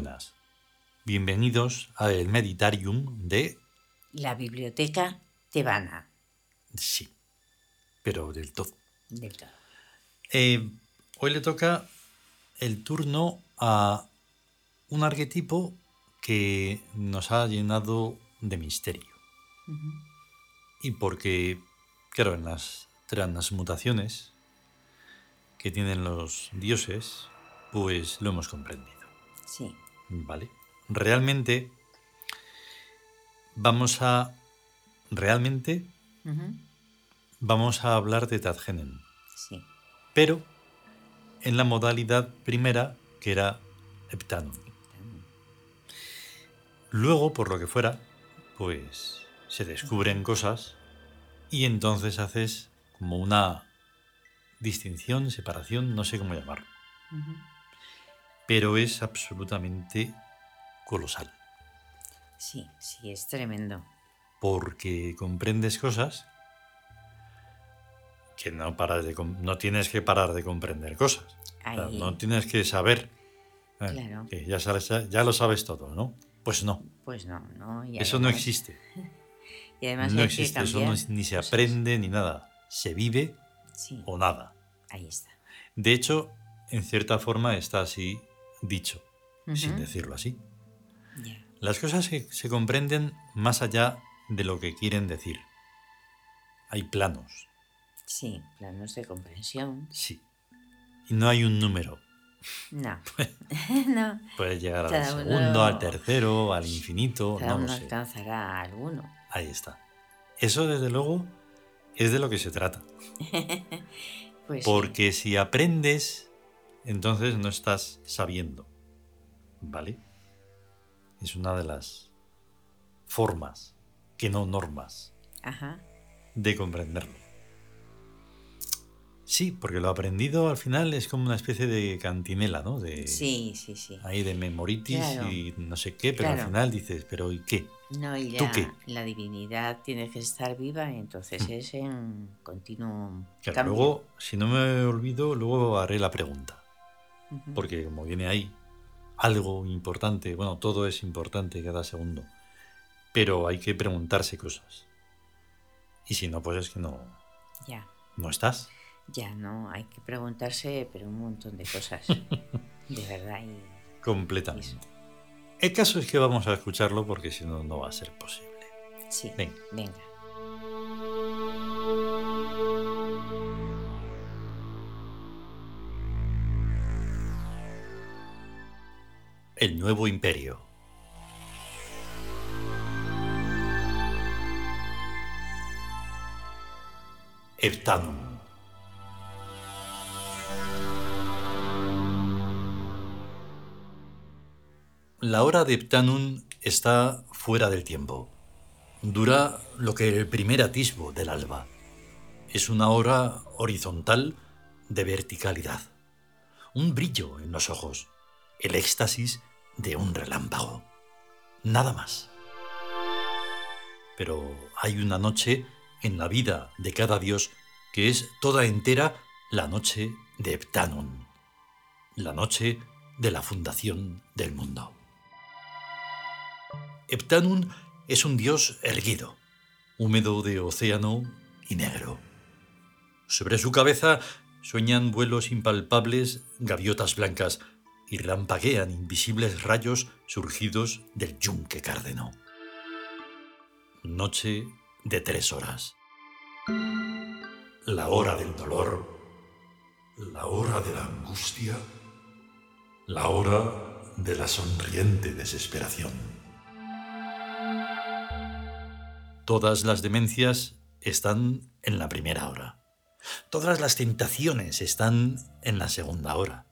buenas. Bienvenidos al Meditarium de... La biblioteca tebana. Sí, pero del todo. Del todo. Eh, hoy le toca el turno a un arquetipo que nos ha llenado de misterio. Y porque, claro, en las transmutaciones que tienen los dioses, pues lo hemos comprendido. Sí. ¿Vale? Realmente vamos a. Realmente vamos a hablar de Tadgenen. Sí. Pero en la modalidad primera, que era Heptanon. Luego, por lo que fuera, pues se descubren cosas y entonces haces como una distinción, separación, no sé cómo llamarlo. Pero es absolutamente colosal. Sí, sí, es tremendo. porque comprendes cosas que no paras de no tienes que parar de comprender cosas. O sea, Ahí. no tienes que saber eh, Claro. que ya sabes ya lo sabes todo, ¿no? Pues no, Pues no, no. y eso no existe. Y además No existe, eso no ni se aprende ni nada. Se vive Sí, o nada. ahí está. De hecho, en cierta forma está así dicho, sin decirlo así. Las cosas se, se comprenden más allá de lo que quieren decir. Hay planos, Sí, planos de comprensión. Sí. Y no hay un número. No. no. Puedes llegar al uno- segundo, al tercero, al infinito, Cada no lo sé. alcanzará a alguno. Ahí está. Eso, desde luego, es de lo que se trata. Pues sí. Porque si aprendes, entonces no estás sabiendo. ¿Vale? Es una de las formas, que no normas, Ajá. de comprenderlo. Sí, porque lo aprendido al final es como una especie de cantinela, ¿no? De, Sí, sí, sí. ahí de memoritis Claro. y no sé qué, pero al final dices, pero ¿y qué? No, y ¿Tú la, qué? la divinidad tiene que estar viva, entonces es en continuo Claro, cambio. luego, si no me olvido, luego haré la pregunta. Porque como viene ahí algo importante, bueno, todo es importante cada segundo, pero hay que preguntarse cosas. Y si no, pues es que no, Ya, no estás. ya, no, hay que preguntarse, pero un montón de cosas. de verdad, y Completamente. eso. El caso es que vamos a escucharlo porque si no, no va a ser posible. Sí, Venga. venga. El nuevo imperio. La hora de Heptanum está fuera del tiempo. Dura lo que el primer atisbo del alba. Es una hora horizontal de verticalidad. Un brillo en los ojos el éxtasis de un relámpago. Nada más. Pero hay una noche en la vida de cada dios que es toda entera la noche de Heptanon, la noche de la fundación del mundo. Heptanun es un dios erguido, húmedo de océano y negro. Sobre su cabeza sueñan vuelos impalpables gaviotas blancas y rampaguean invisibles rayos surgidos del yunque cárdeno. Noche de tres horas. La hora del dolor, la hora de la angustia, la hora de la sonriente desesperación. Todas las demencias están en la primera hora. Todas las tentaciones están en la segunda hora.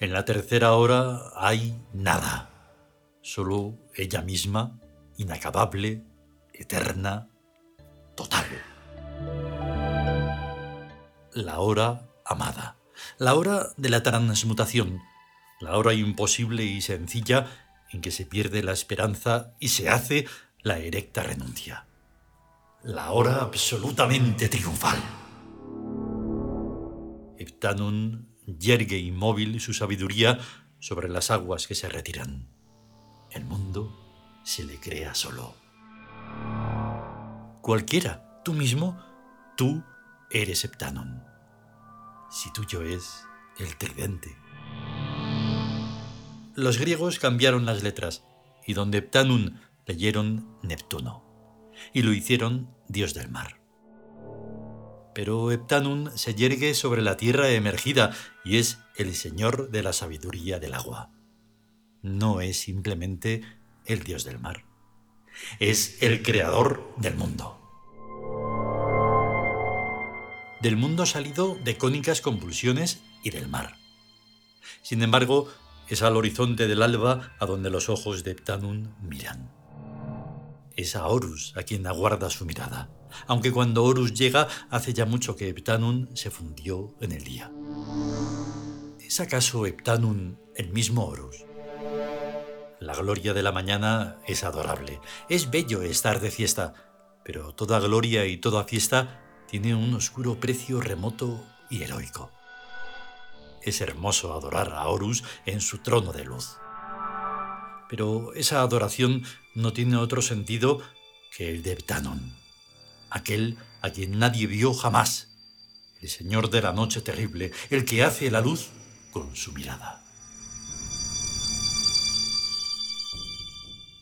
En la tercera hora hay nada, solo ella misma, inacabable, eterna, total. La hora amada, la hora de la transmutación, la hora imposible y sencilla en que se pierde la esperanza y se hace la erecta renuncia. La hora absolutamente triunfal. Yergue inmóvil su sabiduría sobre las aguas que se retiran. El mundo se le crea solo. Cualquiera, tú mismo, tú eres Heptanon. Si tuyo es el tridente. Los griegos cambiaron las letras y donde Heptanun leyeron Neptuno y lo hicieron dios del mar. Pero Heptanun se yergue sobre la tierra emergida y es el señor de la sabiduría del agua. No es simplemente el dios del mar. Es el creador del mundo. Del mundo salido de cónicas convulsiones y del mar. Sin embargo, es al horizonte del alba a donde los ojos de Heptanun miran. Es a Horus a quien aguarda su mirada, aunque cuando Horus llega hace ya mucho que Heptanun se fundió en el día. ¿Es acaso Heptanun el mismo Horus? La gloria de la mañana es adorable, es bello estar de fiesta, pero toda gloria y toda fiesta tiene un oscuro precio remoto y heroico. Es hermoso adorar a Horus en su trono de luz. Pero esa adoración no tiene otro sentido que el de Heptanon, aquel a quien nadie vio jamás, el señor de la noche terrible, el que hace la luz con su mirada.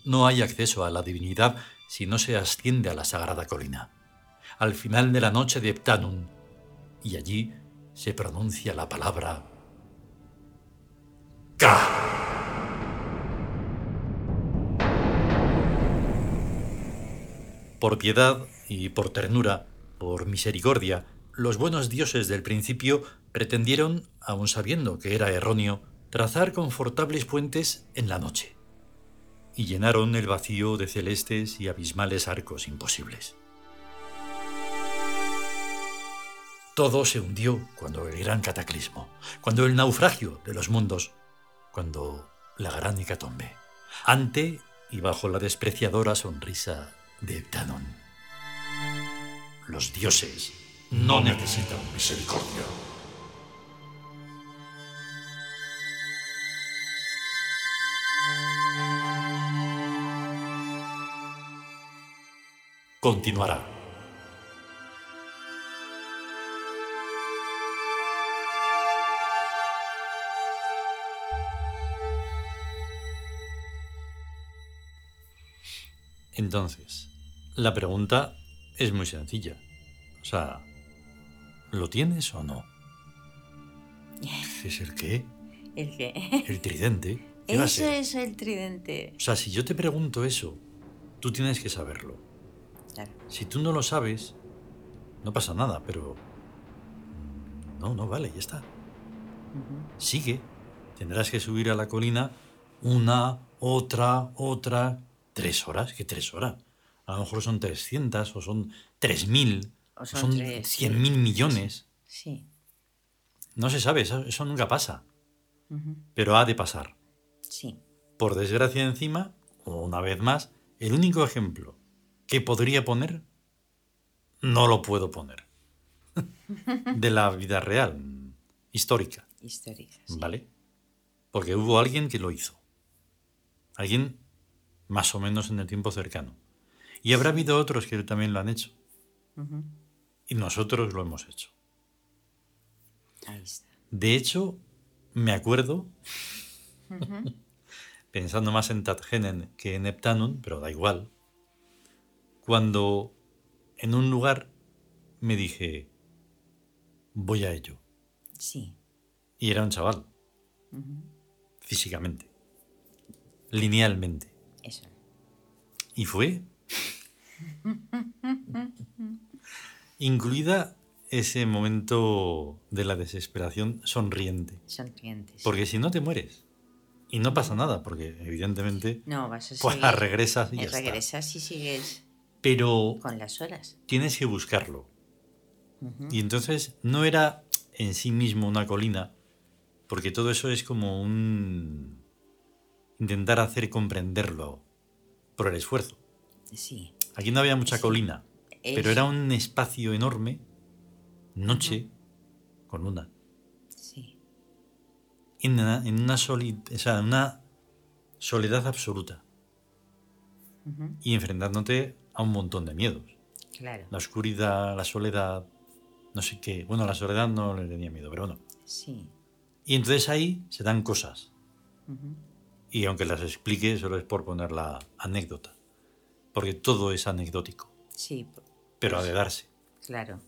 No hay acceso a la divinidad si no se asciende a la sagrada colina, al final de la noche de Heptanum, y allí se pronuncia la palabra Ka. Por piedad y por ternura, por misericordia, los buenos dioses del principio pretendieron, aun sabiendo que era erróneo, trazar confortables puentes en la noche, y llenaron el vacío de celestes y abismales arcos imposibles. Todo se hundió cuando el gran cataclismo, cuando el naufragio de los mundos, cuando la gran hecatombe, ante y bajo la despreciadora sonrisa de Heptanon. Los dioses no necesitan misericordia. Continuará. Entonces, la pregunta es muy sencilla. O sea, ¿lo tienes o no? ¿Es el qué? ¿El qué? El tridente. ¿Qué va a Eso es el tridente. O sea, si yo te pregunto eso, tú tienes que saberlo. Claro. Si tú no lo sabes, no pasa nada, pero... No, no vale, ya está. Sigue. Tendrás que subir a la colina una, otra, otra, tres horas. ¿Qué tres horas? A lo mejor son 300 o son 3.000 O son son tres, 100.000 millones. Sí. No se sabe, eso, eso nunca pasa. Pero ha de pasar. Sí. Por desgracia encima, o una vez más, el único ejemplo que podría poner, no lo puedo poner. De la vida real, histórica, Histórica. sí. ¿vale? Porque hubo alguien que lo hizo. Alguien más o menos en el tiempo cercano. Y habrá habido otros que también lo han hecho. Y nosotros lo hemos hecho. Ahí está. De hecho, me acuerdo, pensando más en Tadgenen que en Heptanum, pero da igual, cuando en un lugar me dije, voy a ello. Sí. Y era un chaval, físicamente, linealmente. Eso. Y fue incluida ese momento de la desesperación sonriente. Sonrientes. Porque si no te mueres. Y no pasa nada, porque evidentemente No, vas a pues seguir. regresas y ya Eh, está. regresas y sigues Pero con las horas. tienes que buscarlo. Y entonces no era en sí mismo una colina, porque todo eso es como un intentar hacer comprenderlo por el esfuerzo. Sí. Aquí no había mucha colina, pero era un espacio enorme, noche, con luna. Sí. en una, en una, soli- o sea, en una soledad absoluta y enfrentándote a un montón de miedos. Claro, La oscuridad, la soledad, no sé qué. Bueno, la soledad no le tenía miedo, pero bueno. sí. Y entonces ahí se dan cosas. Y aunque las explique, solo es por poner la anécdota. Porque todo es anecdótico, Sí, pero ha de darse. Claro.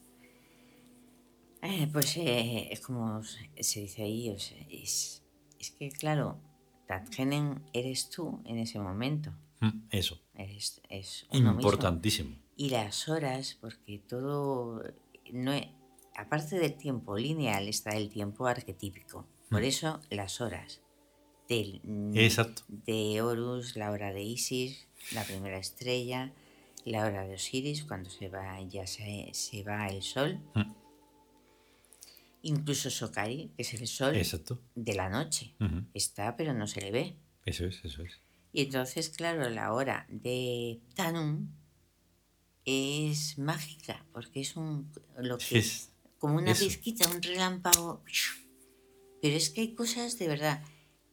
Eh, pues eh, es como se dice ahí, o sea, es, es que claro, Tatgenen eres tú en ese momento. Mm, Eso, Eres, es uno mismo. importantísimo. Y las horas, porque todo, no aparte del tiempo lineal, está el tiempo arquetípico. Por Mm. eso las horas. Del, Exacto. de Horus, la hora de Isis, la primera estrella, la hora de Osiris, cuando se va, ya se, se va el sol. Mm. Incluso Sokari, que es el sol Exacto. de la noche. Está, pero no se le ve. Eso es, eso es. Y entonces, claro, la hora de Tanum es mágica, porque es un lo que Es- como una pizquita, un relámpago. Pero es que hay cosas de verdad,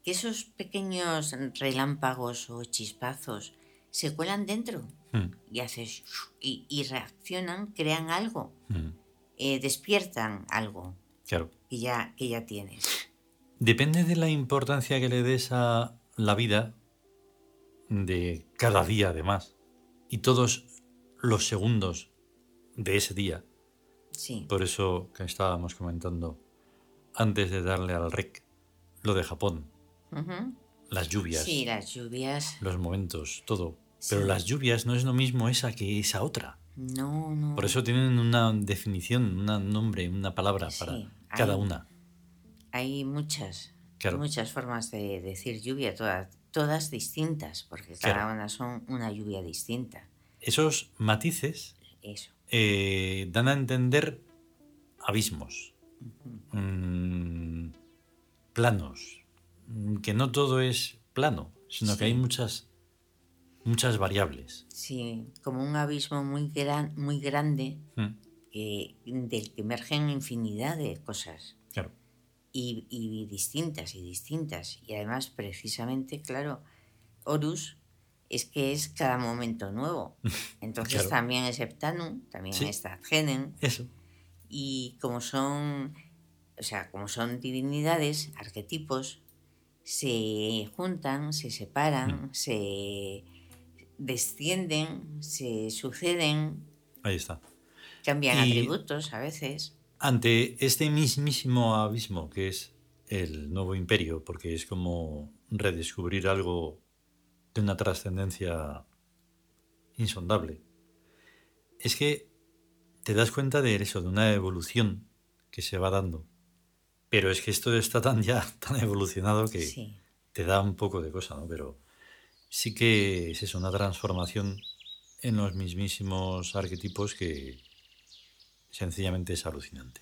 que esos pequeños relámpagos o chispazos se cuelan dentro Mm, y haces y, y reaccionan, crean algo, mm, eh, despiertan algo Claro. que ya, que ya tienes. Depende de la importancia que le des a la vida de cada día, además, y todos los segundos de ese día. Sí, Por eso que estábamos comentando antes de darle al rec lo de Japón, Las lluvias, sí, las lluvias. los momentos, todo. Pero Sí. las lluvias no es lo mismo esa que esa otra. No, no. Por eso tienen una definición, un nombre, una palabra Sí, para hay- cada una. Hay muchas, Claro. muchas formas de decir lluvia, todas, todas distintas, porque cada Claro. una son una lluvia distinta. Esos matices Eso. eh, dan a entender abismos, mm, planos, que no todo es plano, sino que hay muchas, muchas variables. Sí, como un abismo muy, gran, muy grande Mm, que, del que emergen infinidad de cosas. Claro, y, y distintas y distintas. Y además, precisamente, claro, Horus es que es cada momento nuevo. Entonces Claro. también es Heptanum, también Sí. es eso. Y como son, o sea, como son divinidades, arquetipos, se juntan, se separan, Mm. se descienden, se suceden, Ahí está. cambian Y- atributos a veces. Ante este mismísimo abismo que es el nuevo imperio, porque es como redescubrir algo de una trascendencia insondable, es que te das cuenta de eso, de una evolución que se va dando. Pero es que esto está tan ya, tan evolucionado que Sí. te da un poco de cosa, ¿no? Pero sí que es eso, una transformación en los mismísimos arquetipos que sencillamente es alucinante.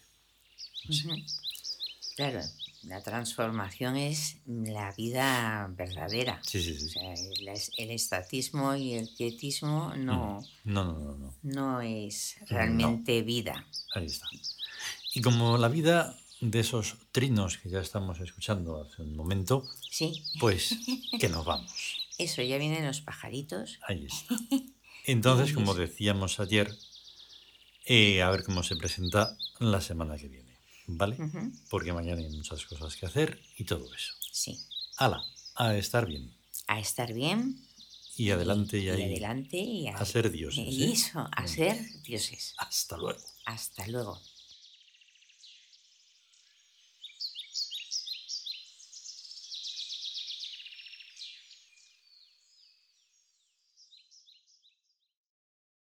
Claro, la transformación es la vida verdadera. Sí, sí, O sí. sea, el, es- el estatismo y el quietismo no, No, no, no, no. no es realmente vida. Ahí está. Y como la vida de esos trinos que ya estamos escuchando hace un momento, Sí, pues que nos vamos. eso, ya vienen los pajaritos. Ahí está. Entonces, como decíamos ayer, eh, a ver cómo se presenta la semana que viene. ¿Vale? Porque mañana hay muchas cosas que hacer y todo eso. Sí, Ala, a estar bien. a estar bien. Y adelante y y ahí. adelante y a ser dioses, ¿eh? Eso, a ser dioses. Hasta luego. Hasta luego.